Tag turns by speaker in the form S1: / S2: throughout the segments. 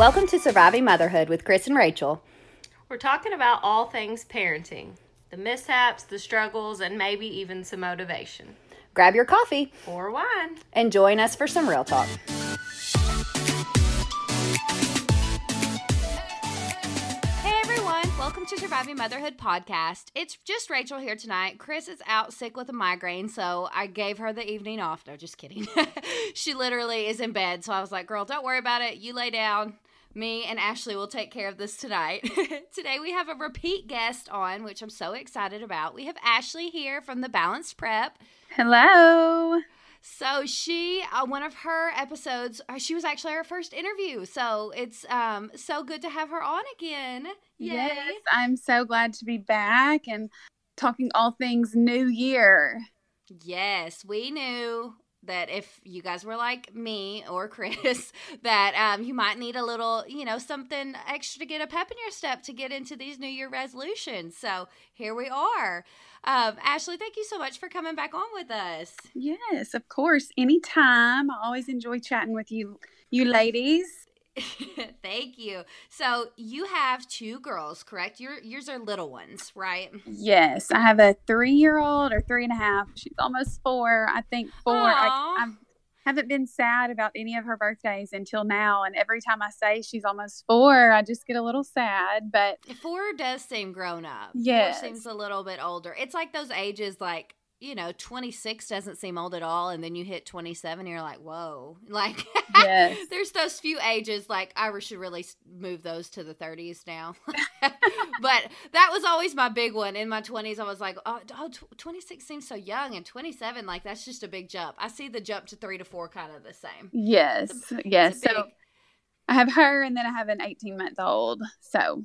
S1: Welcome to Surviving Motherhood with Chris and Rachel.
S2: We're talking about all things parenting the mishaps, the struggles, and maybe even some motivation.
S1: Grab your coffee
S2: Or wine.
S1: and join us for some real talk.
S3: Hey everyone, welcome to Surviving Motherhood podcast. It's just Rachel here tonight. Chris is out sick with a migraine, so I gave her the evening off. No, just kidding. she literally is in bed, so I was like, girl, don't worry about it. You lay down. Me and Ashly will take care of this tonight. Today we have a repeat guest on, which I'm so excited about. We have Ashly here from the Balanced Prep.
S4: Hello.
S3: So she, uh, one of her episodes, uh, she was actually our first interview. So it's um so good to have her on again. Yay.
S4: Yes, I'm so glad to be back and talking all things New Year.
S3: Yes, we knew that if you guys were like me or Chris, that um, you might need a little, you know, something extra to get a pep in your step to get into these New Year resolutions. So here we are. Um, Ashly, thank you so much for coming back on with us.
S4: Yes, of course. Anytime. I always enjoy chatting with you, you ladies.
S3: thank you. So you have two girls, correct? Your yours are little ones, right?
S4: Yes, I have a three-year-old or three and a half. She's almost four. I think four. I, I haven't been sad about any of her birthdays until now, and every time I say she's almost four, I just get a little sad. But
S3: Four does seem grown up. Yeah, seems a little bit older. It's like those ages, like, you know, 26 doesn't seem old at all. And then you hit 27, you're like, whoa. Like,
S4: Yes.
S3: there's those few ages, like, I should really move those to the 30s now. but that was always my big one. In my 20s, I was like, oh, oh, 26 seems so young. And 27, like, that's just a big jump. I see the jump to three to four kind of the same.
S4: yes,
S3: It's a-
S4: yes.
S3: a
S4: So I have her, and then I have an 18-month-old. So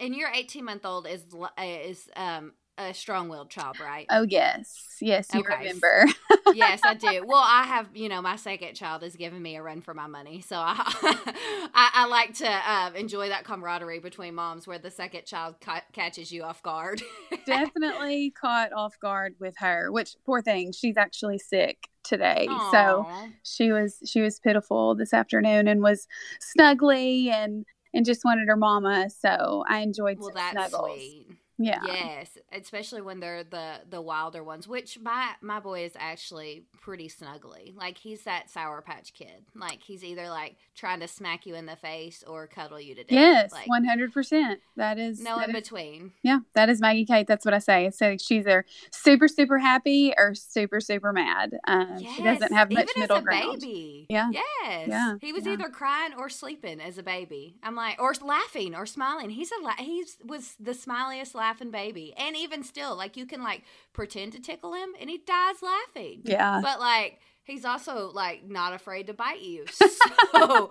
S3: and your 18 month old is is um a strong-willed child, right?
S4: Oh yes, yes, you
S3: Okay.
S4: remember.
S3: yes, I do. Well, I have, you know, my second child is giving me a run for my money, so I, I, I like to uh, enjoy that camaraderie between moms, where the second child ca- catches you off guard.
S4: Definitely caught off guard with her. Which poor thing, she's actually sick today. So she was she was pitiful this afternoon and was snuggly and and just wanted her mama. So I enjoyed
S3: well, that's
S4: snuggles.
S3: sweet.
S4: Yeah.
S3: Yes, especially when they're the the wilder ones. Which my my boy is actually pretty snuggly. Like he's that sour patch kid. Like he's either like trying to smack you in the face or cuddle you to death.
S4: Yes,
S3: like
S4: one hundred percent. That is
S3: no
S4: that
S3: in
S4: is-
S3: between.
S4: Yeah, that is Maggie Kate. That's what I say. So she's either super super happy or super super mad. Um, She doesn't have much
S3: even
S4: middle
S3: as a
S4: ground.
S3: baby.
S4: Yeah.
S3: Yes.
S4: Yeah,
S3: He was
S4: yeah.
S3: either crying or sleeping as a baby. I'm like, or laughing or smiling. He's a la- he's was the smiliest laughing baby, and even still, like you can like pretend to tickle him, and he dies laughing.
S4: Yeah.
S3: But like. He's also like not afraid to bite you, so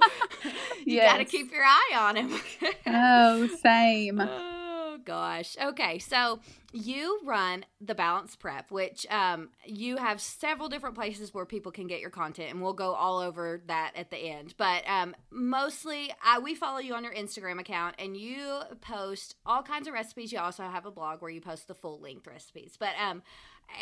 S3: you got to keep your eye on him.
S4: Oh, same.
S3: Uh, Gosh. Okay, so you run the Balanced Prep, which um, you have several different places where people can get your content, and we'll go all over that at the end. But um, mostly, I, we follow you on your Instagram account, and you post all kinds of recipes. You also have a blog where you post the full length recipes. But um,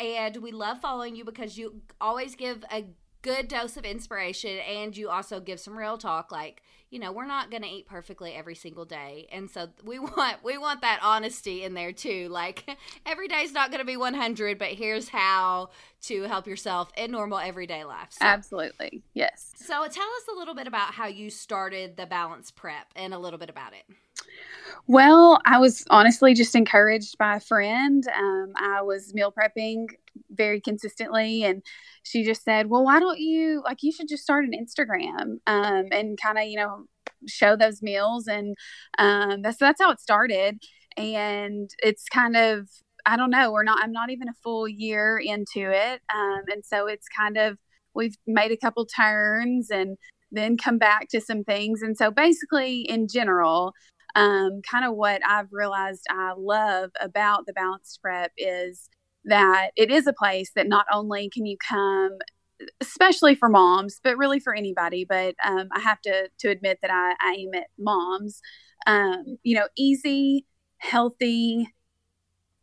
S3: and we love following you because you always give a good dose of inspiration and you also give some real talk like you know we're not going to eat perfectly every single day and so we want we want that honesty in there too like every day's not going to be 100 but here's how to help yourself in normal everyday life so,
S4: Absolutely. Yes.
S3: so tell us a little bit about how you started the balanced prep and a little bit about it
S4: Well, I was honestly just encouraged by a friend. Um, I was meal prepping very consistently, and she just said, "Well, why don't you like you should just start an Instagram um, and kind of you know show those meals?" And um, that's that's how it started, and it's kind of I don't know. We're not. I'm not even a full year into it, um, and so it's kind of we've made a couple turns and then come back to some things. And so basically, in general, um, kind of what I've realized I love about the balanced prep is that it is a place that not only can you come especially for moms but really for anybody but um, i have to to admit that i, I aim at moms um, you know easy healthy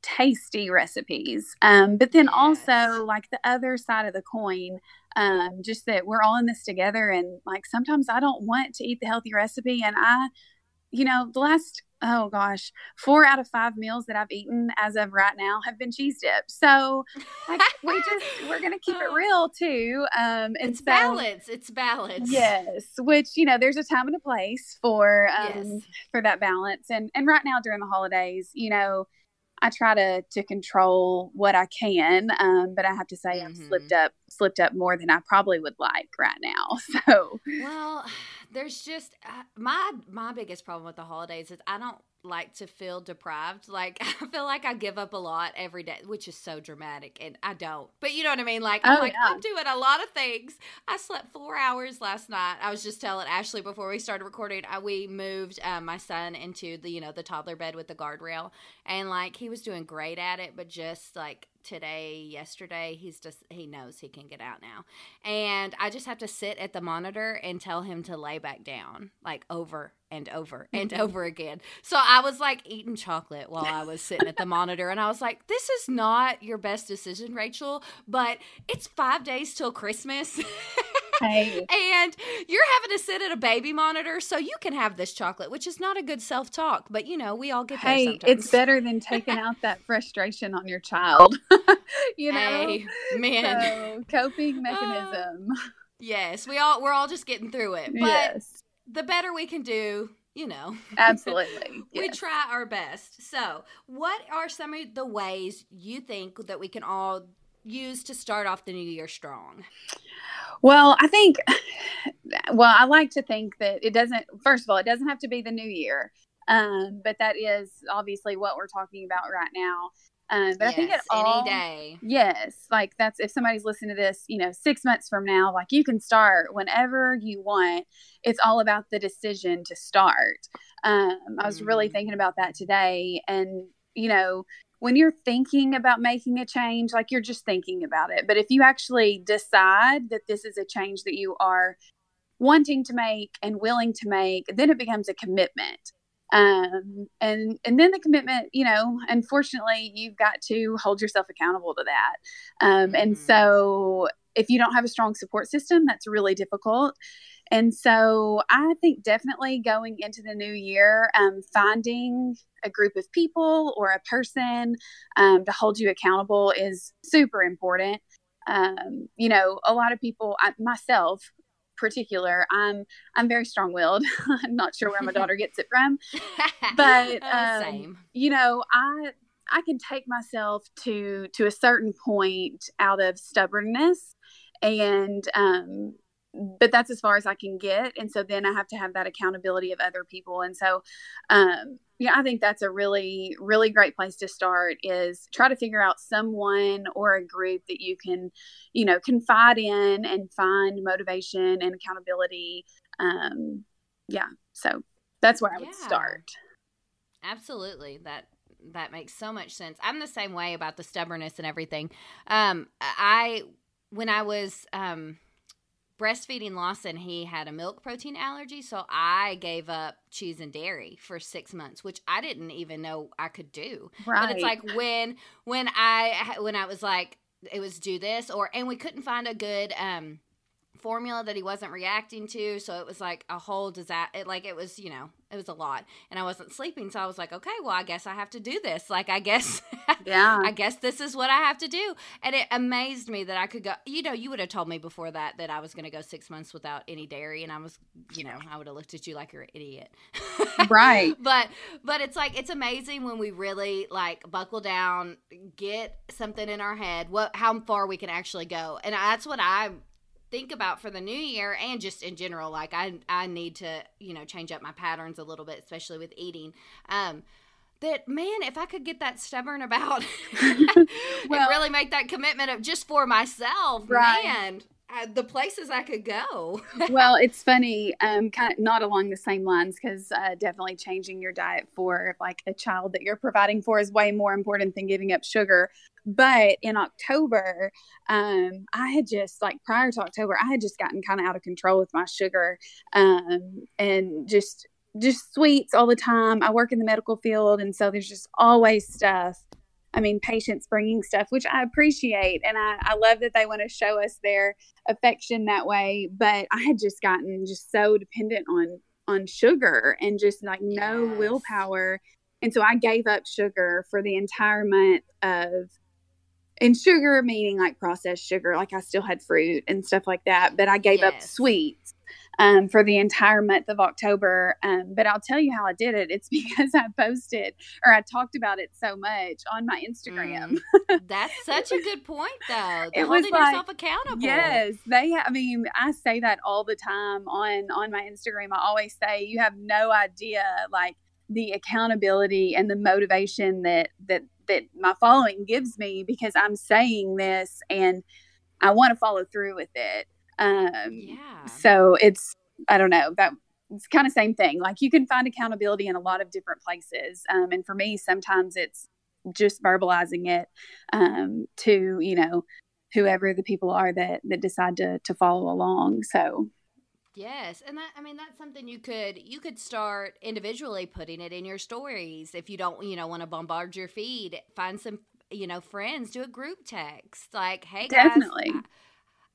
S4: tasty recipes um, but then yes. also like the other side of the coin um, just that we're all in this together and like sometimes i don't want to eat the healthy recipe and i you know the last oh gosh, four out of five meals that I've eaten as of right now have been cheese dips. So like, we just we're gonna keep it real too. Um,
S3: it's
S4: so,
S3: balance. It's balance.
S4: Yes, which you know, there's a time and a place for um, yes. for that balance. And and right now during the holidays, you know. I try to to control what I can, um, but I have to say mm-hmm. I've slipped mm-hmm. up slipped up more than I probably would like right now. So
S3: well, there's just uh, my my biggest problem with the holidays is I don't like to feel deprived. Like I feel like I give up a lot every day, which is so dramatic, and I don't. But you know what I mean? Like I'm oh, like yeah. I'm doing a lot of things. I slept four hours last night. I was just telling Ashly before we started recording. I, we moved um, my son into the you know the toddler bed with the guardrail, and like he was doing great at it, but just like today, yesterday. He's just, he knows he can get out now. And I just have to sit at the monitor and tell him to lay back down, like over and over and mm-hmm. over again. So I was like eating chocolate while I was sitting at the monitor. And I was like, this is not your best decision, Rachel, but it's five days till Christmas. Hey. and you're having to sit at a baby monitor so you can have this chocolate, which is not a good self talk, but you know, we all get
S4: hey,
S3: there sometimes.
S4: It's better than taking out that frustration on your child. you know? Hey, man. So, coping mechanism. Uh,
S3: yes, we all we're all just getting through it. But yes. The better we can do, you know.
S4: Absolutely.
S3: we try our best. So, what are some of the ways you think that we can all use to start off the new year strong?
S4: Well, I think, well, I like to think that it doesn't, first of all, it doesn't have to be the new year. Um, but that is obviously what we're talking about right now. Um, but yes, I think it all,
S3: any day.
S4: Yes, like that's if somebody's listening to this, you know, six months from now, like you can start whenever you want. It's all about the decision to start. Um, I was mm-hmm. really thinking about that today, and you know, when you're thinking about making a change, like you're just thinking about it. But if you actually decide that this is a change that you are wanting to make and willing to make, then it becomes a commitment. Um, and and then the commitment, you know, unfortunately, you've got to hold yourself accountable to that. Um, mm-hmm. And so, if you don't have a strong support system, that's really difficult. And so I think definitely going into the new year, um, finding a group of people or a person um, to hold you accountable is super important. Um, you know, a lot of people, I, myself, particular i'm i'm very strong-willed. I'm not sure where my daughter gets it from. But oh, um, you know i i can take myself to to a certain point out of stubbornness and um but that's as far as I can get. And so then I have to have that accountability of other people. And so, um, yeah, I think that's a really, really great place to start is try to figure out someone or a group that you can, you know, confide in and find motivation and accountability. Um, yeah. So that's where I would yeah. start.
S3: Absolutely. That that makes so much sense. I'm the same way about the stubbornness and everything. Um, I when I was um breastfeeding Lawson, he had a milk protein allergy, so I gave up cheese and dairy for six months, which I didn't even know I could do. Right. But it's like when when I when I was like it was do this or and we couldn't find a good um formula that he wasn't reacting to. So it was like a whole disaster. It, like it was, you know, it was a lot. And I wasn't sleeping. So I was like, okay, well, I guess I have to do this. Like, I guess, yeah, I guess this is what I have to do. And it amazed me that I could go, you know, you would have told me before that that I was going to go six months without any dairy. And I was, you know, I would have looked at you like you're an idiot.
S4: right.
S3: But, but it's like, it's amazing when we really like buckle down, get something in our head, what, how far we can actually go. And that's what I think about for the new year and just in general like i i need to you know change up my patterns a little bit especially with eating um that man, if I could get that stubborn about and
S4: Well-
S3: really make that commitment of just for myself,
S4: Right.
S3: man, I, the places I could go.
S4: well, it's funny, um, kind of not along the same lines because uh, definitely changing your diet for like a child that you're providing for is way more important than giving up sugar. But in October, um, I had just like prior to October, I had just gotten kind of out of control with my sugar, um, and just just sweets all the time. I work in the medical field, and so there's just always stuff. I mean, patients bringing stuff, which I appreciate, and I, I love that they want to show us their affection that way but i had just gotten just so dependent on on sugar and just like no
S3: Yes.
S4: willpower and so i gave up sugar for the entire month of and sugar meaning like processed sugar like i still had fruit and stuff like that but i gave up sweets um, for the entire month of october um, but i'll tell you how i did it it's because i posted or i talked about it so much on my instagram
S3: That's such a good point, though.
S4: It was
S3: holding
S4: like-
S3: yourself accountable.
S4: Yes, they. I mean, I say that all the time on on my Instagram. I always say you have no idea, like the accountability and the motivation that that that my following gives me because I'm saying this and I want to follow through with it. Um,
S3: Yeah.
S4: So it's I don't know that it's kind of same thing. Like you can find accountability in a lot of different places, um, and for me, sometimes it's just verbalizing it um, to you know whoever the people are that that decide to to follow along. So
S3: Yes, and that I mean that's something you could you could start individually putting it in your stories if you don't you know want to bombard your feed. Find some you know friends, do a group text like, hey guys,
S4: Definitely.
S3: I,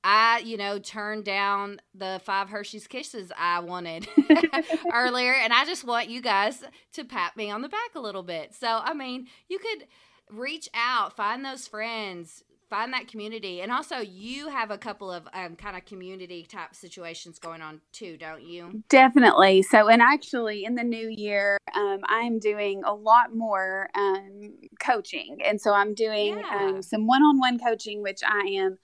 S3: I, you know turned down the five Hershey's Kisses I wanted earlier, and I just want you guys to pat me on the back a little bit. So I mean, you could reach out, find those friends, find that community, and also you have a couple of um, kind of community type situations going on too, don't you?
S4: Definitely. So, and actually, in the new year, um, I'm doing a lot more um, coaching. And so, I'm doing
S3: Yeah.
S4: um, some one on one coaching, which I am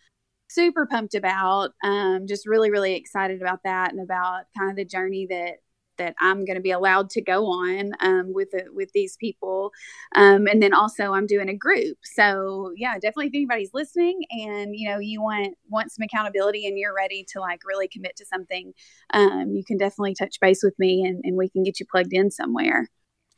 S4: super pumped about. Um, just really, really excited about that and about kind of the journey that that I'm going to be allowed to go on um, with the, with these people, um, and then also I'm doing a group. So yeah, definitely if anybody's listening and you know you want want some accountability and you're ready to like really commit to something, um, you can definitely touch base with me and, and we can get you plugged in somewhere.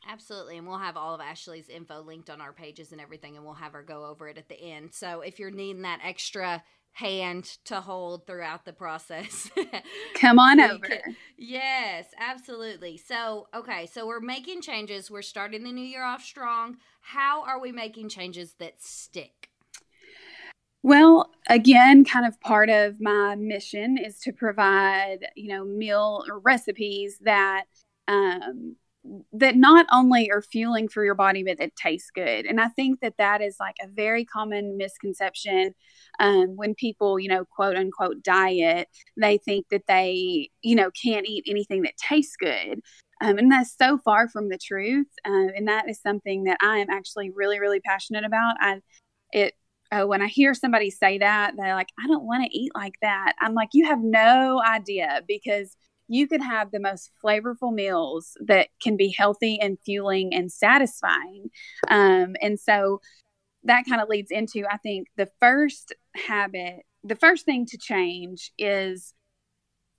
S3: Absolutely. And we'll have all of Ashly's info linked on our pages and everything, and we'll have her go over it at the end. So if you're needing that extra hand to hold throughout the process,
S4: Come on over.
S3: can- yes, absolutely. So, okay, so we're making changes. We're starting the new year off strong. How are we making changes that stick?
S4: Well, again, kind of part of my mission is to provide, you know, meal recipes that um that not only are fueling for your body but that taste good. And I think that that is like a very common misconception um, when people, you know, quote unquote diet, they think that they, you know, can't eat anything that tastes good. Um, and that's so far from the truth. Um, and that is something that I am actually really, really passionate about. I, it, uh, when I hear somebody say that, they're like, I don't want to eat like that. I'm like, you have no idea because you could have the most flavorful meals that can be healthy and fueling and satisfying. Um, and so that kind of leads into, I think, the first habit, the first thing to change is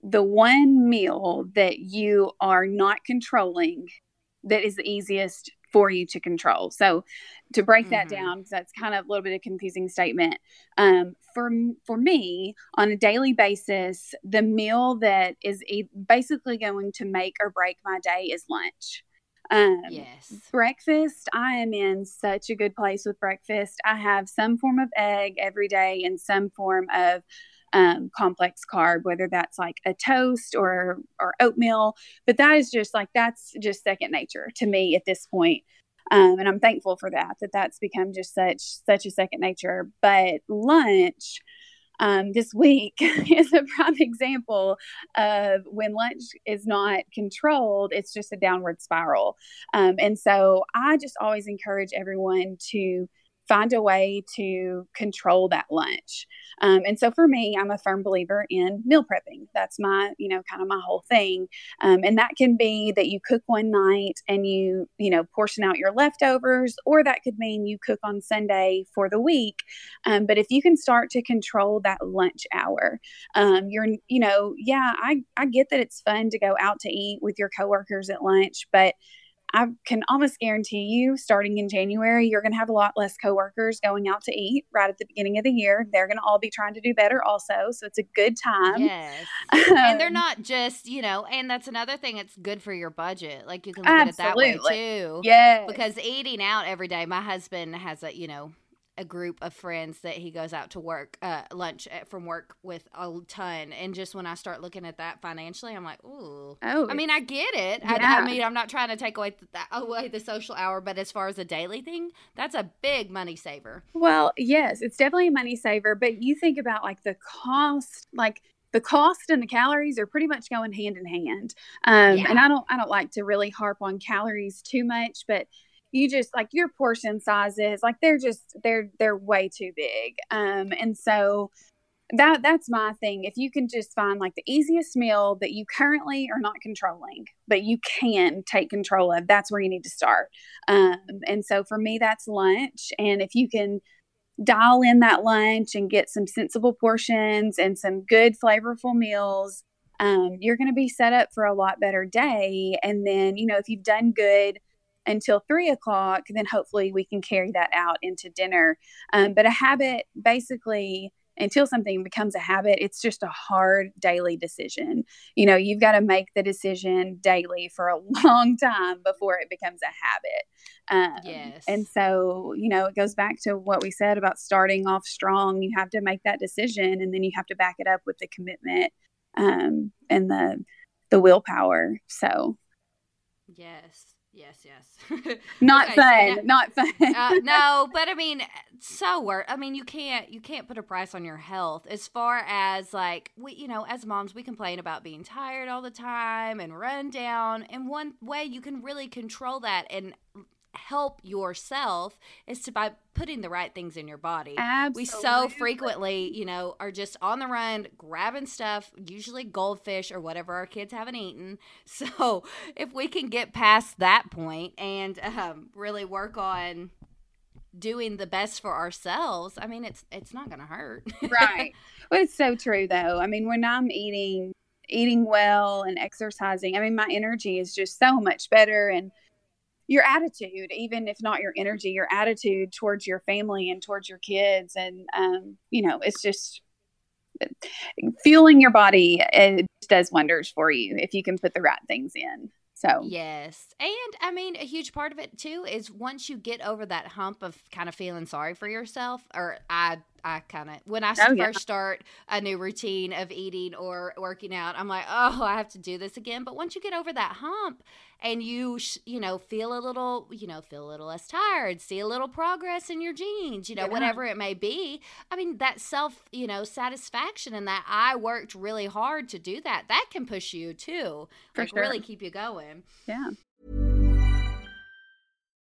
S4: the one meal that you are not controlling that is the easiest for you to control. So to break that
S3: Mhm.
S4: down, because that's kind of a little bit of a confusing statement. Um, for for me, on a daily basis, the meal that is e- basically going to make or break my day is lunch. Um,
S3: Yes.
S4: breakfast i am in such a good place with breakfast i have some form of egg every day and some form of um, complex carb whether that's like a toast or or oatmeal. But that is just like that's just second nature to me at this point. Um, and i'm thankful for that that that's become just such such a second nature. But lunch um, this week is a prime example of when lunch is not controlled, it's just a downward spiral. Um, and so I just always encourage everyone to find a way to control that lunch. Um, and so for me, I'm a firm believer in meal prepping. That's my, you know, kind of my whole thing. Um, and that can be that you cook one night and you, you know, portion out your leftovers, or that could mean you cook on Sunday for the week. Um, but if you can start to control that lunch hour, um, you're, you know, yeah, I, I get that it's fun to go out to eat with your coworkers at lunch, but I can almost guarantee you, starting in January, you're going to have a lot less coworkers going out to eat right at the beginning of the year. They're going to all be trying to do better, also. So it's a good time.
S3: Yes. and they're um, not just, you know, and that's another thing. It's good for your budget. Like you can look Absolutely. at it that way too.
S4: Yeah.
S3: Because eating out every day, my husband has a, you know, a group of friends that he goes out to work uh, lunch at, from work with a ton. And just when i start looking at that financially i'm like ooh. Oh i mean i get it. Yeah. I, I, mean i'm not trying to take away the, away the social hour but as far as a daily thing that's a big money saver.
S4: Well yes it's definitely a money saver but you think about like the cost like the cost and the calories are pretty much going hand in hand. Um, yeah. and i don't i don't like to really harp on calories too much but you just like your portion sizes like they're just they're they're way too big. Um and so that that's my thing. If you can just find like the easiest meal that you currently are not controlling but you can take control of that's where you need to start. Um and so for me that's lunch. And if you can dial in that lunch and get some sensible portions and some good flavorful meals um, you're going to be set up for a lot better day. And then you know if you've done good until three o'clock, then hopefully we can carry that out into dinner. Um, but a habit basically until something becomes a habit, it's just a hard daily decision. You know, you've got to make the decision daily for a long time before it becomes a habit.
S3: Um, yes.
S4: And so, you know, it goes back to what we said about starting off strong. You have to make that decision and then you have to back it up with the commitment um, and the the willpower. So,
S3: yes. Yes, yes.
S4: not okay, fun. So now, not fun.
S3: uh, no, but I mean, so worth. I mean, you can't you can't put a price on your health. As far as like we, you know, as moms, we complain about being tired all the time and run down. And one way you can really control that and help yourself is to by putting the right things in your body.
S4: Absolutely.
S3: We so frequently, you know, are just on the run grabbing stuff, usually goldfish or whatever our kids haven't eaten. So if we can get past that point and um, really work on doing the best for ourselves, I mean, it's it's not going to hurt.
S4: right. Well, it's so true though. I mean, when I'm eating eating well and exercising, I mean, my energy is just so much better and your attitude, even if not your energy, your attitude towards your family and towards your kids. And, um, you know, it's just fueling your body. It does wonders for you if you can put the right things in. So,
S3: yes. And I mean, a huge part of it too is once you get over that hump of kind of feeling sorry for yourself, or I I kind of when I oh, first yeah. start a new routine of eating or working out, I'm like, oh, I have to do this again. But once you get over that hump and you sh- you know feel a little you know feel a little less tired, see a little progress in your jeans, you know yeah. whatever it may be. I mean that self you know satisfaction and that I worked really hard to do that. That can push you too, For like sure. really keep you going.
S4: Yeah.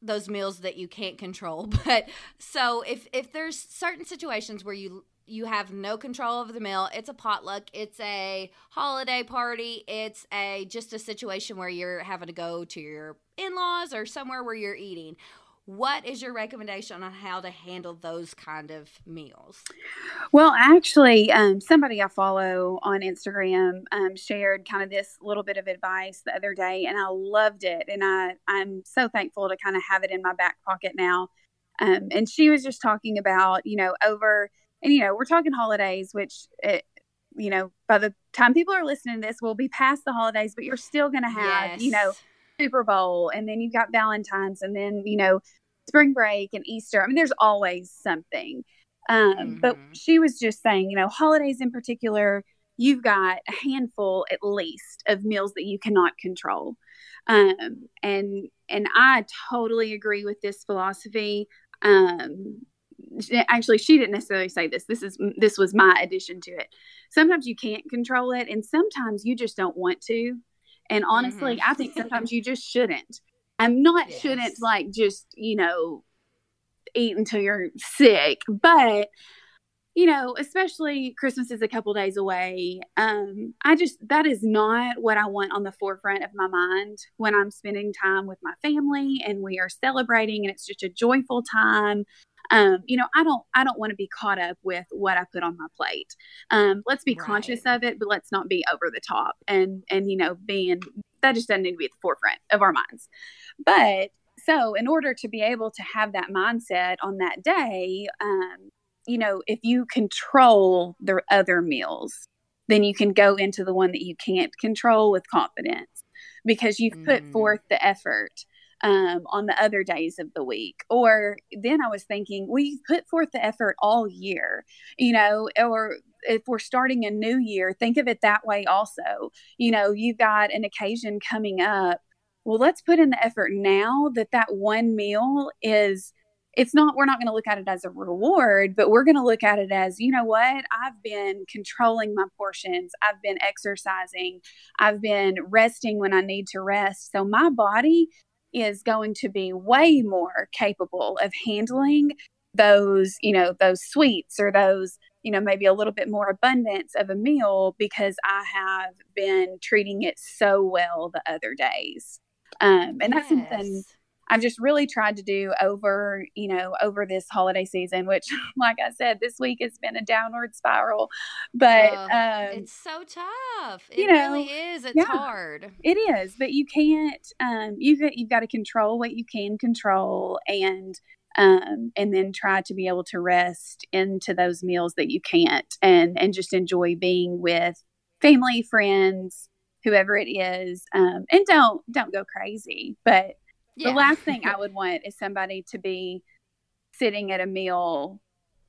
S3: those meals that you can't control. But so if if there's certain situations where you you have no control over the meal. It's a potluck. It's a holiday party. It's a just a situation where you're having to go to your in-laws or somewhere where you're eating. What is your recommendation on how to handle those kind of meals?
S4: Well, actually, um, somebody I follow on Instagram um, shared kind of this little bit of advice the other day, and I loved it. And I, I'm so thankful to kind of have it in my back pocket now. Um, and she was just talking about, you know, over, and, you know, we're talking holidays, which, it, you know, by the time people are listening to this, we'll be past the holidays, but you're still going to have,
S3: Yes.
S4: you know, Super Bowl, and then you've got Valentine's, and then, you know, spring break and Easter. I mean, there's always something. Um, But
S3: Mhm.
S4: she was just saying, you know, holidays in particular, you've got a handful at least of meals that you cannot control. Um, and and I totally agree with this philosophy. Um, actually, she didn't necessarily say this. This is this was my addition to it. Sometimes you can't control it, and sometimes you just don't want to. And honestly,
S3: Mhm.
S4: I think sometimes you just shouldn't. I'm not
S3: Yes.
S4: shouldn't like just you know eat until you're sick, but you know, especially Christmas is a couple days away. Um, I just that is not what I want on the forefront of my mind when I'm spending time with my family and we are celebrating and it's just a joyful time. Um, you know, I don't I don't want to be caught up with what I put on my plate. Um, let's be conscious of it, but let's not be over the top and and you know, being that just doesn't need to be at the forefront of our minds. But so in order to be able to have that mindset on that day, um, you know, if you control the other meals, then you can go into the one that you can't control with confidence because you've put
S3: Mm.
S4: forth the effort um, on the other days of the week. Or then I was thinking, we put forth the effort all year, you know, or if we're starting a new year, think of it that way also. You know, you've got an occasion coming up. Well, let's put in the effort now that that one meal is it's not we're not going to look at it as a reward but we're going to look at it as you know what i've been controlling my portions i've been exercising i've been resting when i need to rest so my body is going to be way more capable of handling those you know those sweets or those you know maybe a little bit more abundance of a meal because i have been treating it so well the other days um, and that's something
S3: Yes.
S4: I've just really tried to do over, you know, over this holiday season, which, like I said, this week has been a downward spiral. But um,
S3: it's so tough. It
S4: you know,
S3: really is. It's
S4: yeah.
S3: hard.
S4: it is, but you can't. Um, you got you've got to control what you can control, and um, and then try to be able to rest into those meals that you can't, and and just enjoy being with family, friends, whoever it is, um, and don't don't go crazy, but
S3: Yeah.
S4: the last thing I would want is somebody to be sitting at a meal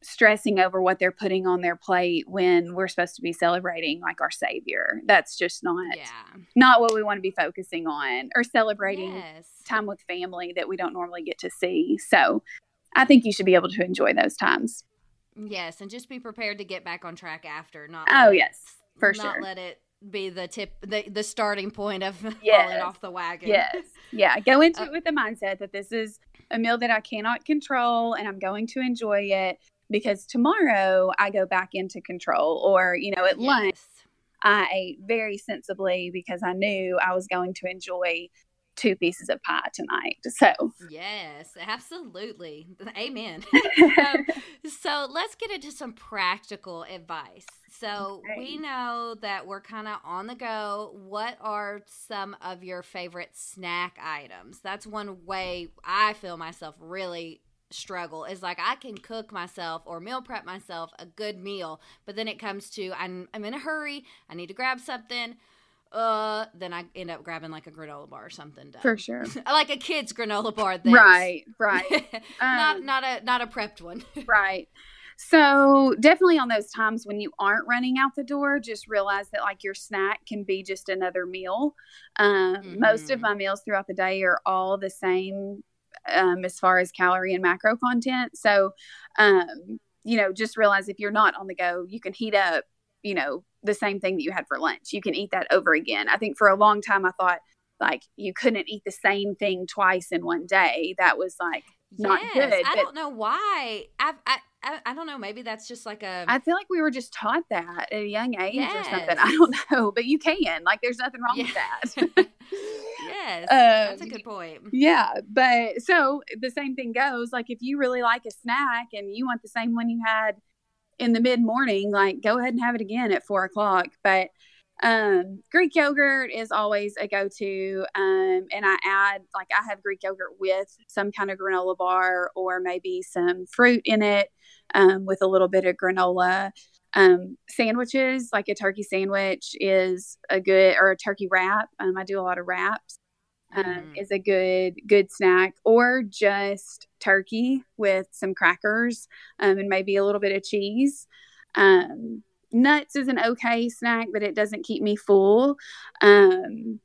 S4: stressing over what they're putting on their plate when we're supposed to be celebrating like our savior. That's just not
S3: yeah.
S4: not what we want to be focusing on or celebrating
S3: Yes.
S4: time with family that we don't normally get to see. So, I think you should be able to enjoy those times.
S3: Yes, and just be prepared to get back on track after. Not
S4: Oh,
S3: let
S4: yes, for
S3: not
S4: sure.
S3: let it be the tip, the the starting point of falling off the wagon.
S4: Yes. Yeah. Go into
S3: Uh,
S4: it with the mindset that this is a meal that I cannot control and I'm going to enjoy it because tomorrow I go back into control. Or, you know, at lunch, I ate very sensibly because I knew I was going to enjoy two pieces of pie tonight. So,
S3: Yes, absolutely. Amen. um, so let's get into some practical advice. So we know that we're kind of on the go. What are some of your favorite snack items? That's one way I feel myself really struggle is like I can cook myself or meal prep myself a good meal, but then it comes to I'm I'm in a hurry, I need to grab something. Uh, then I end up grabbing like a granola bar or something. Done.
S4: for sure.
S3: like a kid's granola bar. That's,
S4: Right. Right.
S3: not
S4: Um,
S3: not a not a prepped one.
S4: right. So definitely on those times when you aren't running out the door, just realize that like your snack can be just another meal. Um, Most of
S3: Mhm.
S4: my meals throughout the day are all the same um, as far as calorie and macro content. So, um, you know, just realize if you're not on the go, you can heat up, you know, the same thing that you had for lunch. You can eat that over again. I think for a long time I thought like you couldn't eat the same thing twice in one day. That was like not
S3: yes,
S4: good,
S3: I
S4: but-
S3: don't know why. I've, I I, I don't know. Maybe that's just like a.
S4: I feel like we were just taught that at a young age or something. I don't know, but you can. Like, there's nothing wrong with that.
S3: yes,
S4: Uh,
S3: that's a good point.
S4: yeah, but so the same thing goes. Like, if you really like a snack and you want the same one you had in the mid morning, like, go ahead and have it again at four o'clock. But um, Greek yogurt is always a go to. Um, and I add, like, I have Greek yogurt with some kind of granola bar or maybe some fruit in it um, with a little bit of granola. Um, sandwiches, like a turkey sandwich, is a good, or a turkey wrap. Um, I do a lot of wraps. Um,
S3: Mhm.
S4: is a good good snack, or just turkey with some crackers um, and maybe a little bit of cheese. Um, nuts is an okay snack, but it doesn't keep me full. Um,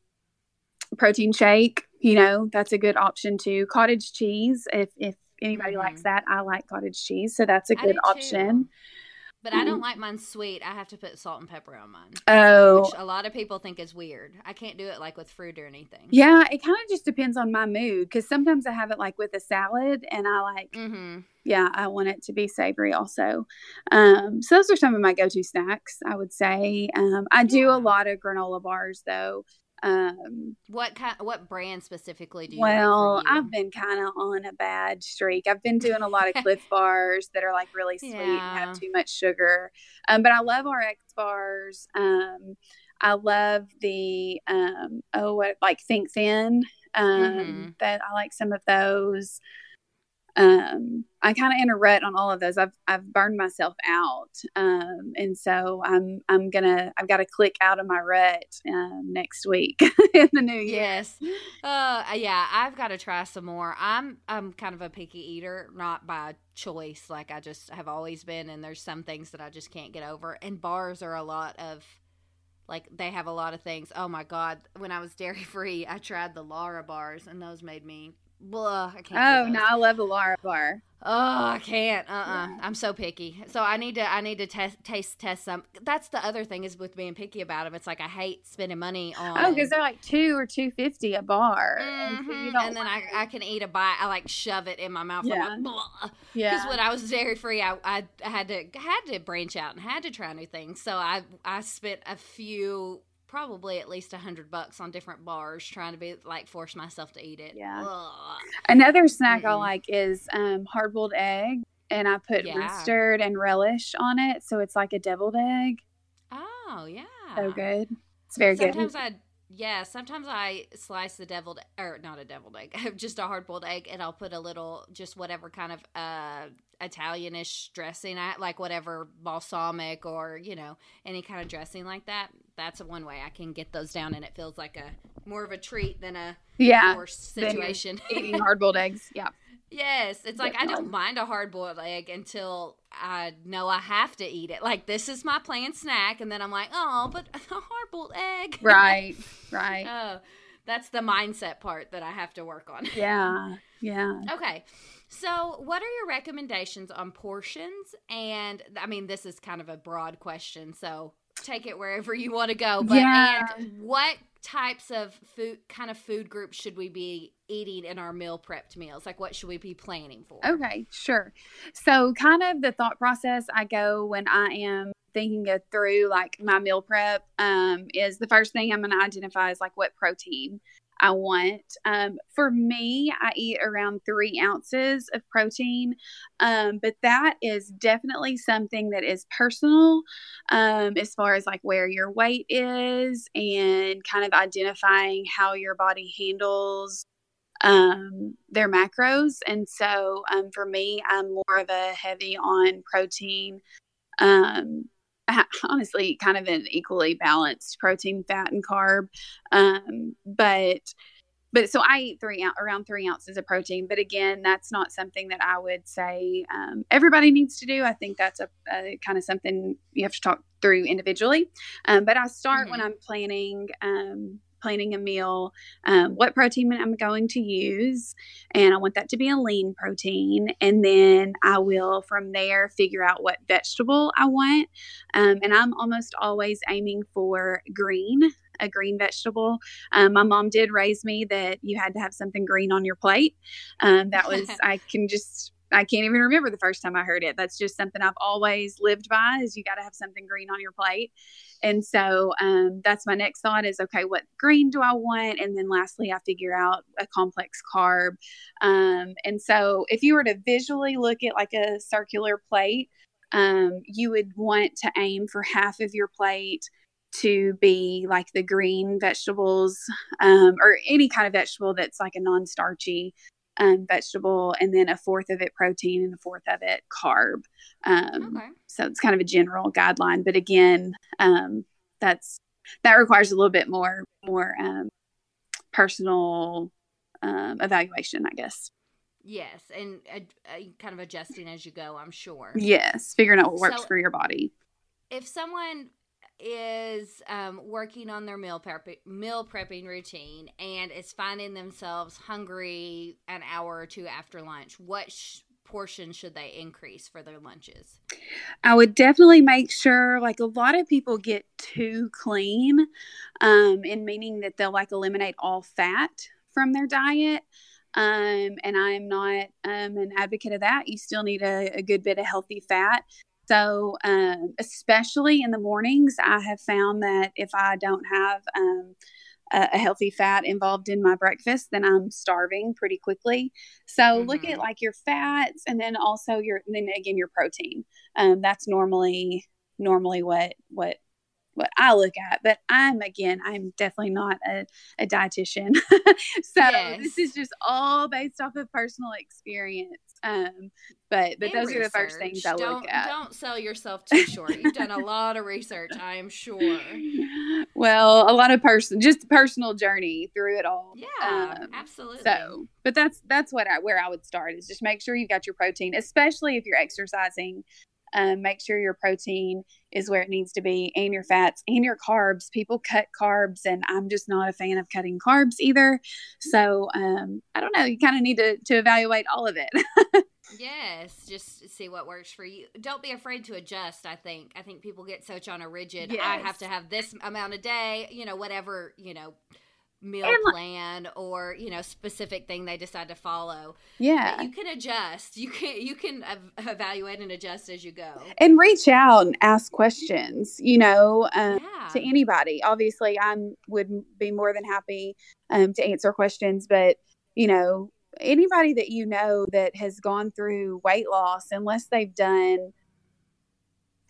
S4: protein shake, you know, that's a good option too. Cottage cheese, if if anybody
S3: Mhm.
S4: likes that, I like cottage cheese, so that's a good
S3: option. too. But I don't like mine sweet. I have to put salt and pepper on mine.
S4: Oh,
S3: Which a lot of people think is weird. I can't do it like with fruit or anything.
S4: yeah, it kind of just depends on my mood because sometimes I have it like with a salad, and I like
S3: Mm-hmm.
S4: yeah, I want it to be savory also. Um, so those are some of my go-to snacks, I would say. Um, I do
S3: Yeah.
S4: a lot of granola bars though. Um,
S3: What kind? What brand specifically do you?
S4: well? I've been kind of on a bad streak. I've been doing a lot of Clif bars that are like really sweet and have too much sugar. Um, but I love RX bars. Um, I love the um, oh, what like Think Thin. Um,
S3: Mhm.
S4: that I like some of those. Um, I kind of in a rut on all of those. I've I've burned myself out, um, and so I'm I'm gonna I've got to click out of my rut um, next week in the new year.
S3: Yes. Uh yeah, I've got to try some more. I'm I'm kind of a picky eater, not by choice, like I just have always been and there's some things that I just can't get over. And bars are a lot of like they have a lot of things. Oh my god, when I was dairy free, I tried the Lara bars and those made me blah, I can't.
S4: Oh no. I love the Lara bar.
S3: Oh, I can't. Uh, uh
S4: Yeah.
S3: I'm so picky. So I need to. I need to test, taste, test some. That's the other thing is with being picky about them. It's like I hate spending money on.
S4: Oh, because they're like two or two fifty a bar,
S3: mm-hmm.
S4: don't
S3: and then I, I can eat a bite. I like shove it in my mouth.
S4: Yeah.
S3: I'm like, Because when I was dairy free, I, I had to had to branch out and had to try new things. So I I spent a few, probably at least a hundred bucks on different bars trying to be like force myself to eat it.
S4: Yeah.
S3: Ugh.
S4: Another snack I
S3: Mm-mm.
S4: like is um, hard boiled egg, and I put
S3: Yeah.
S4: mustard and relish on it, so it's like a deviled egg.
S3: Oh yeah.
S4: So good. It's very good.
S3: Sometimes I yeah, sometimes I slice the deviled or not a deviled egg, just a hard boiled egg, and I'll put a little just whatever kind of uh Italianish dressing, I like whatever balsamic or you know any kind of dressing like that. That's one way I can get those down, and it feels like a more of a treat than a
S4: Yeah,
S3: situation.
S4: eating hard boiled eggs. Yeah,
S3: Yes, it's like I don't mind a hard boiled egg until I know I have to eat it. Like this is my planned snack, and then I'm like, oh, but a hard boiled egg.
S4: right, right.
S3: Oh, that's the mindset part that I have to work on.
S4: Yeah, yeah.
S3: Okay. So, what are your recommendations on portions? And I mean, this is kind of a broad question, so take it wherever you want to go. But
S4: Yeah.
S3: and what types of food kind of food groups should we be eating in our meal prepped meals? Like what should we be planning for?
S4: Okay, sure. So, kind of the thought process I go when I am thinking it through like my meal prep um, is the first thing I'm going to identify is like what protein I want. Um, for me, I eat around three ounces of protein, um, but that is definitely something that is personal um, as far as like where your weight is and kind of identifying how your body handles um, their macros. And so um, for me, I'm more of a heavy on protein. Um, honestly, kind of an equally balanced protein, fat, and carb. Um, but but so I eat three around three ounces of protein. But again, that's not something that I would say um, everybody needs to do. I think that's a, a kind of something you have to talk through individually. Um, but I start when I'm planning um, planning a meal, um, what protein I'm going to use, and I want that to be a lean protein. And then I will from there figure out what vegetable I want. Um, and I'm almost always aiming for green. A green vegetable. Um, my mom did raise me that you had to have something green on your plate. Um, that was I can just I can't even remember the first time I heard it. That's just something I've always lived by is you got to have something green on your plate. And so um, that's my next thought is okay, what green do I want? And then lastly, I figure out a complex carb. Um, and so if you were to visually look at like a circular plate, um, you would want to aim for half of your plate to be like the green vegetables um, or any kind of vegetable that's like a non starchy um, vegetable, and then a fourth of it protein and a fourth of it carb. Um, okay. So it's kind of a general guideline, but again, um, that's that requires a little bit more more um, personal um, evaluation, I guess.
S3: Yes, and uh, uh, kind of adjusting as you go. I'm sure.
S4: Yes, figuring out what works so, for your body.
S3: If someone is um, working on their meal prep meal prepping routine and is finding themselves hungry an hour or two after lunch, what sh- portion should they increase for their lunches?
S4: I would definitely make sure, like a lot of people get too clean, um, in meaning that they'll like eliminate all fat from their diet. Um, and I'm not um, an advocate of that. You still need a, a good bit of healthy fat. So, um, especially in the mornings, I have found that if I don't have um, a, a, healthy fat involved in my breakfast, then I'm starving pretty quickly. So, mm-hmm. look at mm-hmm. like your fats and then also your, then again, your protein. Um, that's normally normally what what what I look at. But I'm again, I'm definitely not a, a dietitian. so yes. this is just all based off of personal experience. Um, but but and those research. are the first things I
S3: don't,
S4: look at.
S3: Don't sell yourself too short. You've done a lot of research, I am sure.
S4: Well, a lot of person, just personal journey through it all.
S3: Yeah, um, absolutely.
S4: So, but that's that's what I where I would start is just make sure you've got your protein, especially if you're exercising um, make sure your protein is where it needs to be and your fats and your carbs. People cut carbs, and I'm just not a fan of cutting carbs either. So um, I don't know. You kind of need to, to evaluate all of it.
S3: yes, just see what works for you. Don't be afraid to adjust. I think. I think people get so on a rigid. Yes. I have to have this amount a day. You know, whatever. You know meal and, plan or you know specific thing they decide to follow
S4: yeah.
S3: you can adjust. You can you can ev- evaluate and adjust as you go.
S4: And reach out and ask questions you know um, yeah. to anybody. Obviously i would be more than happy um, to answer questions but you know anybody that you know that has gone through weight loss unless they've done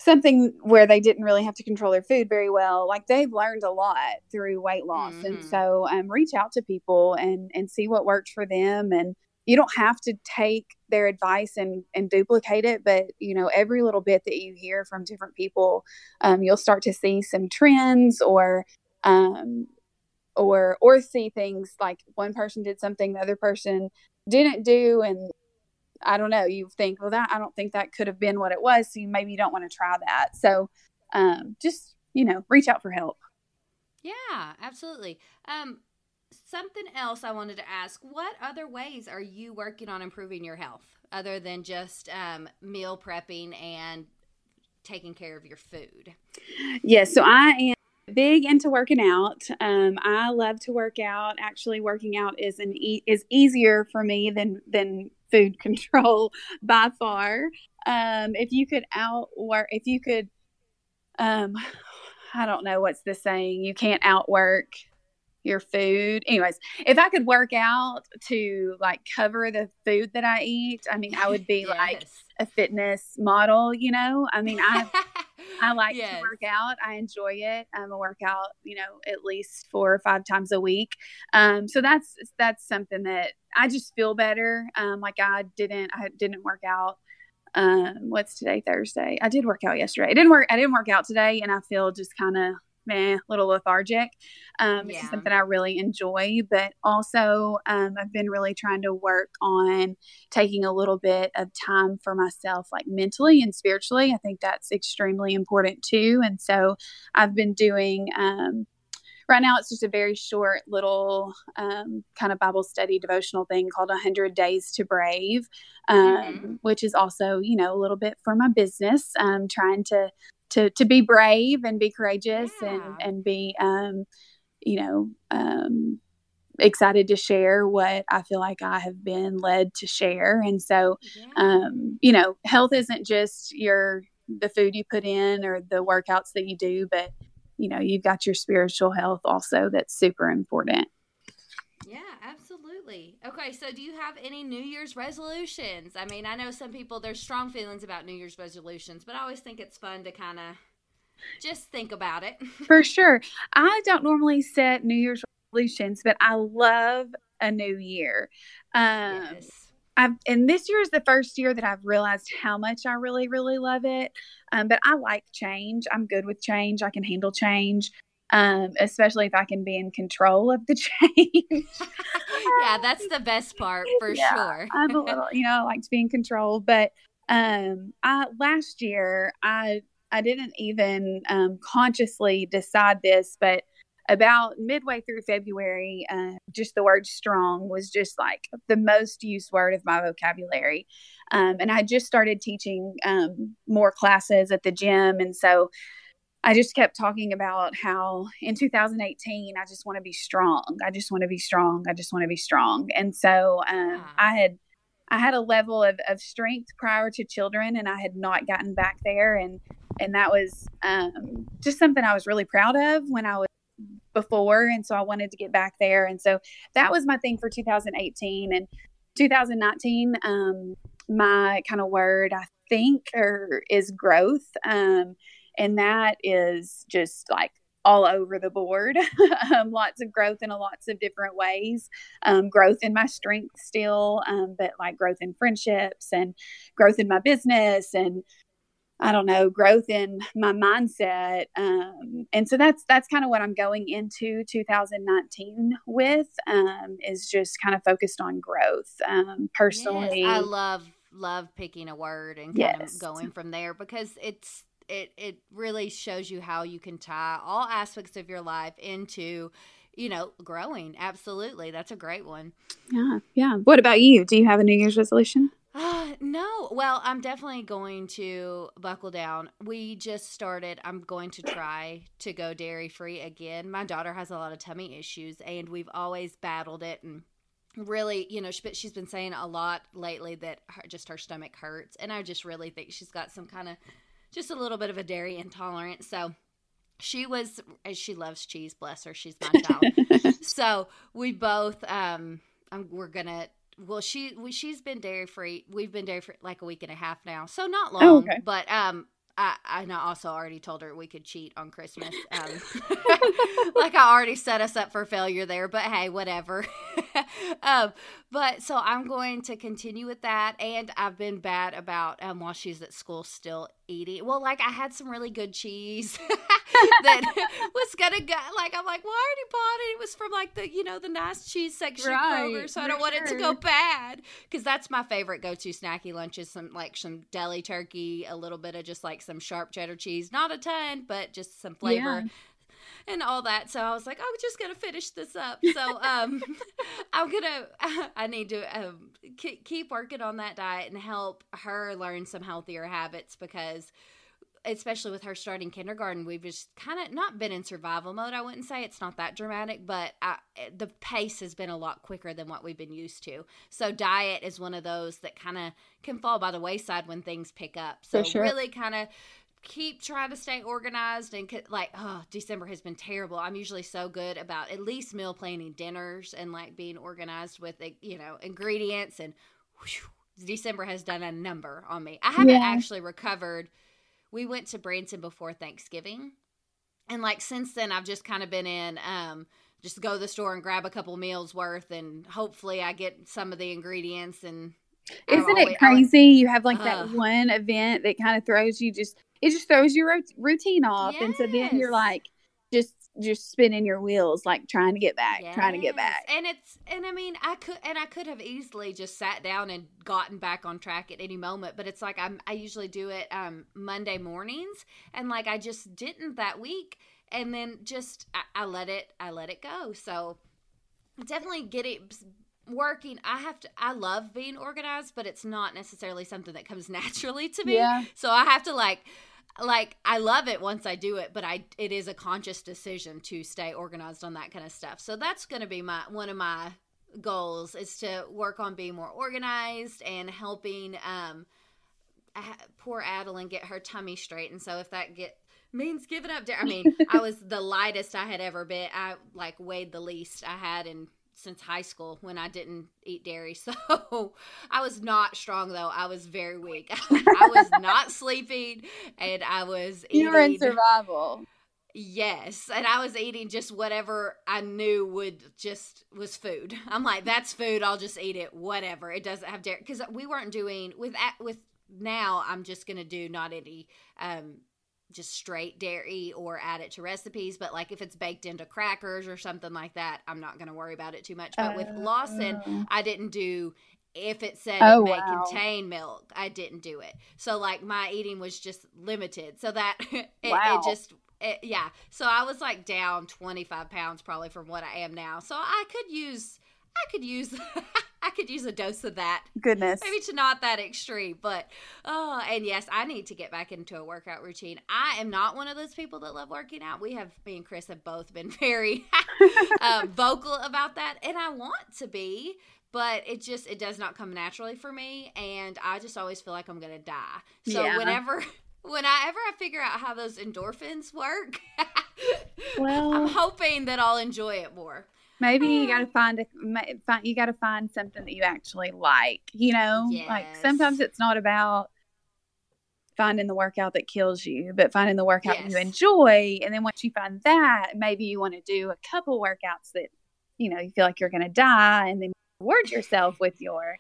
S4: something where they didn't really have to control their food very well. Like they've learned a lot through weight loss. Mm-hmm. and so um, reach out to people and and see what works for them. And you don't have to take their advice and and duplicate it but you know every little bit that you hear from different people um, you'll start to see some trends or um, or or see things like one person did something the other person didn't do. And I don't know, you think, well, that I don't think that could have been what it was. So you maybe you don't want to try that. So um, just, you know, reach out for help.
S3: Yeah, absolutely. Um, something else I wanted to ask what other ways are you working on improving your health other than just um, meal prepping and taking care of your food?
S4: Yes, yeah, so I am big into working out. Um, I love to work out. Actually, working out is an e- is easier for me than than food control by far. Um, if you could outwork, if you could, um, I don't know what's the saying. You can't outwork your food. Anyways, if I could work out to like cover the food that I eat, I mean, I would be yes. like a fitness model, you know? I mean, I I like yes. to work out. I enjoy it. I'm a workout, you know, at least four or five times a week. Um, so that's that's something that I just feel better. Um, like I didn't I didn't work out. Um, what's today? Thursday. I did work out yesterday. I didn't work. I didn't work out today, and I feel just kind of meh, a little lethargic. Um, yeah. It's something I really enjoy, but also um, I've been really trying to work on taking a little bit of time for myself, like mentally and spiritually. I think that's extremely important too. And so I've been doing. Um, right now it's just a very short little um, kind of bible study devotional thing called 100 days to brave um, mm-hmm. which is also you know a little bit for my business um, trying to to to be brave and be courageous yeah. and and be um, you know um, excited to share what I feel like I have been led to share. And so, yeah. um, you know, health isn't just your the food you put in or the workouts that you do, but you know, you've got your spiritual health also that's super important.
S3: Yeah, absolutely. Okay, so do you have any New Year's resolutions? I mean, I know some people there's strong feelings about New Year's resolutions, but I always think it's fun to kind of just think about it.
S4: For sure. I don't normally set New Year's resolutions, but I love a new year. Um, yes. I've, and this year is the first year that I've realized how much I really, really love it. Um, but I like change. I'm good with change. I can handle change, um, especially if I can be in control of the change.
S3: yeah, that's the best part for yeah, sure.
S4: I'm a little, you know, I like to be in control. But um, I last year I I didn't even um, consciously decide this, but about midway through February, uh, just the word strong was just like the most used word of my vocabulary. Um, and I just started teaching um, more classes at the gym. And so I just kept talking about how in 2018, I just want to be strong. I just want to be strong. I just want to be strong. And so um, I had. I had a level of, of strength prior to children, and I had not gotten back there, and and that was um, just something I was really proud of when I was before and so I wanted to get back there and so that was my thing for 2018 and 2019 um my kind of word I think or is growth um and that is just like all over the board um, lots of growth in a lots of different ways um, growth in my strength still um, but like growth in friendships and growth in my business and I don't know, growth in my mindset. Um, and so that's that's kind of what I'm going into 2019 with um, is just kind of focused on growth um, personally.
S3: Yes, I love love picking a word and kind yes. of going from there because it's it it really shows you how you can tie all aspects of your life into you know growing absolutely that's a great one
S4: yeah yeah what about you do you have a new year's resolution
S3: uh, no. Well, I'm definitely going to buckle down. We just started. I'm going to try to go dairy free again. My daughter has a lot of tummy issues, and we've always battled it. And really, you know, she, she's been saying a lot lately that her, just her stomach hurts. And I just really think she's got some kind of just a little bit of a dairy intolerance. So she was, she loves cheese, bless her. She's my child. so we both, um, I'm, we're going to well she we, she's been dairy free we've been dairy free like a week and a half now so not oh, long oh, okay. but um I, I also already told her we could cheat on Christmas. Um, like I already set us up for failure there, but hey, whatever. um, but so I'm going to continue with that. And I've been bad about um, while she's at school still eating. Well, like I had some really good cheese that was gonna go. Like I'm like, well, I already bought it. It was from like the you know the nice cheese section right, Kroger, so I don't want it to go bad because that's my favorite go-to snacky lunch is some like some deli turkey, a little bit of just like some sharp cheddar cheese, not a ton, but just some flavor. Yeah and all that. So I was like, I'm just gonna finish this up. So um, I'm gonna I need to um, keep working on that diet and help her learn some healthier habits because especially with her starting kindergarten, we've just kind of not been in survival mode. I wouldn't say it's not that dramatic, but I, eh, the pace has been a lot quicker than what we've been used to. So diet is one of those that kind of can fall by the wayside when things pick up. So sure. really kind of keep trying to stay organized and like oh december has been terrible i'm usually so good about at least meal planning dinners and like being organized with eh, you know ingredients and whew, december has done a number on me i haven't yeah. actually recovered we went to Branson before Thanksgiving. And like since then I've just kind of been in um just go to the store and grab a couple meals worth and hopefully I get some of the ingredients and
S4: isn't always, it crazy? You have like uh, that one event that kind of throws you just it just throws your routine off, yes. and so then you're like just just spinning your wheels like trying to get back yes. trying to get back
S3: and it's and i mean i could and i could have easily just sat down and gotten back on track at any moment but it's like i'm i usually do it um monday mornings and like i just didn't that week and then just i, I let it i let it go so definitely get it working i have to i love being organized but it's not necessarily something that comes naturally to me yeah. so i have to like like I love it once I do it, but I it is a conscious decision to stay organized on that kind of stuff. So that's going to be my one of my goals is to work on being more organized and helping um poor Adeline get her tummy straight. And so if that get means giving up I mean, I was the lightest I had ever been. I like weighed the least I had in since high school when I didn't eat dairy. So I was not strong though. I was very weak. I was not sleeping and I was
S4: eating. You were in survival.
S3: Yes, and I was eating just whatever I knew would just was food. I'm like, that's food. I'll just eat it. Whatever. It doesn't have dairy because we weren't doing with with now. I'm just gonna do not any um just straight dairy or add it to recipes. But like if it's baked into crackers or something like that, I'm not going to worry about it too much. But uh, with Lawson, uh. I didn't do if it said oh, it may wow. contain milk, I didn't do it. So like my eating was just limited. So that it, wow. it just it, yeah. So I was like down 25 pounds probably from what I am now. So I could use I could use I could use a dose of that.
S4: Goodness.
S3: Maybe to not that extreme, but oh, and yes, I need to get back into a workout routine. I am not one of those people that love working out. We have me and Chris have both been very um, vocal about that, and I want to be, but it just it does not come naturally for me, and I just always feel like I'm gonna die. So yeah. whenever. Whenever I figure out how those endorphins work, well, I'm hoping that I'll enjoy it more
S4: maybe you got to find a find, you got to find something that you actually like you know yes. like sometimes it's not about finding the workout that kills you but finding the workout yes. you enjoy and then once you find that maybe you want to do a couple workouts that you know you feel like you're going to die and then reward yourself with your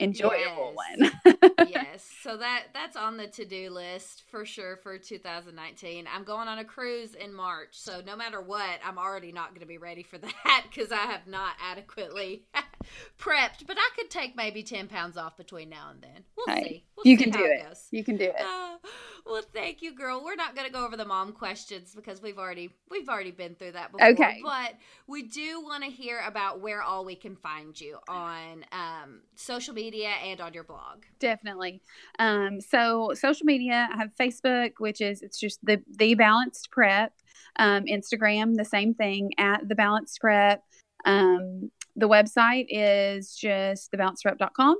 S4: enjoyable yes.
S3: one. yes. So that that's on the to-do list for sure for 2019. I'm going on a cruise in March. So no matter what, I'm already not going to be ready for that cuz I have not adequately prepped, but I could take maybe 10 pounds off between now and then. We'll hey, see. We'll
S4: you
S3: see
S4: can do it. Goes. You can do it. Uh,
S3: well, thank you, girl. We're not going to go over the mom questions because we've already we've already been through that before.
S4: Okay.
S3: But we do want to hear about where all we can find you on um, social media and on your blog.
S4: Definitely. Um, so social media, I have Facebook, which is it's just the the balanced prep. Um, Instagram, the same thing at the balanced prep. Um, the website is just thebalancedprep.com.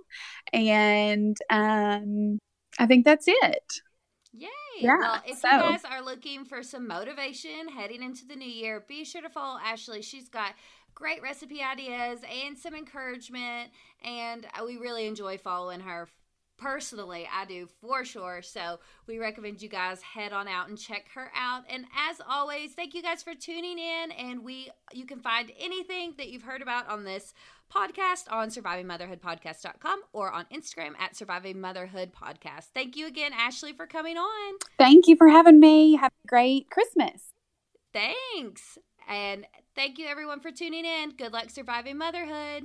S4: And um, I think that's it.
S3: Yay. Yeah, well, if so. you guys are looking for some motivation heading into the new year, be sure to follow Ashly. She's got great recipe ideas and some encouragement, and uh, we really enjoy following her personally i do for sure. So we recommend you guys head on out and check her out. And as always thank you guys for tuning in and we you can find anything that you've heard about on this podcast on survivingmotherhoodpodcast.com or on instagram at survivingmotherhoodpodcast. Thank you again ashly for coming on.
S4: Thank you for having me. Have a great christmas.
S3: Thanks. And thank you everyone for tuning in. Good luck surviving motherhood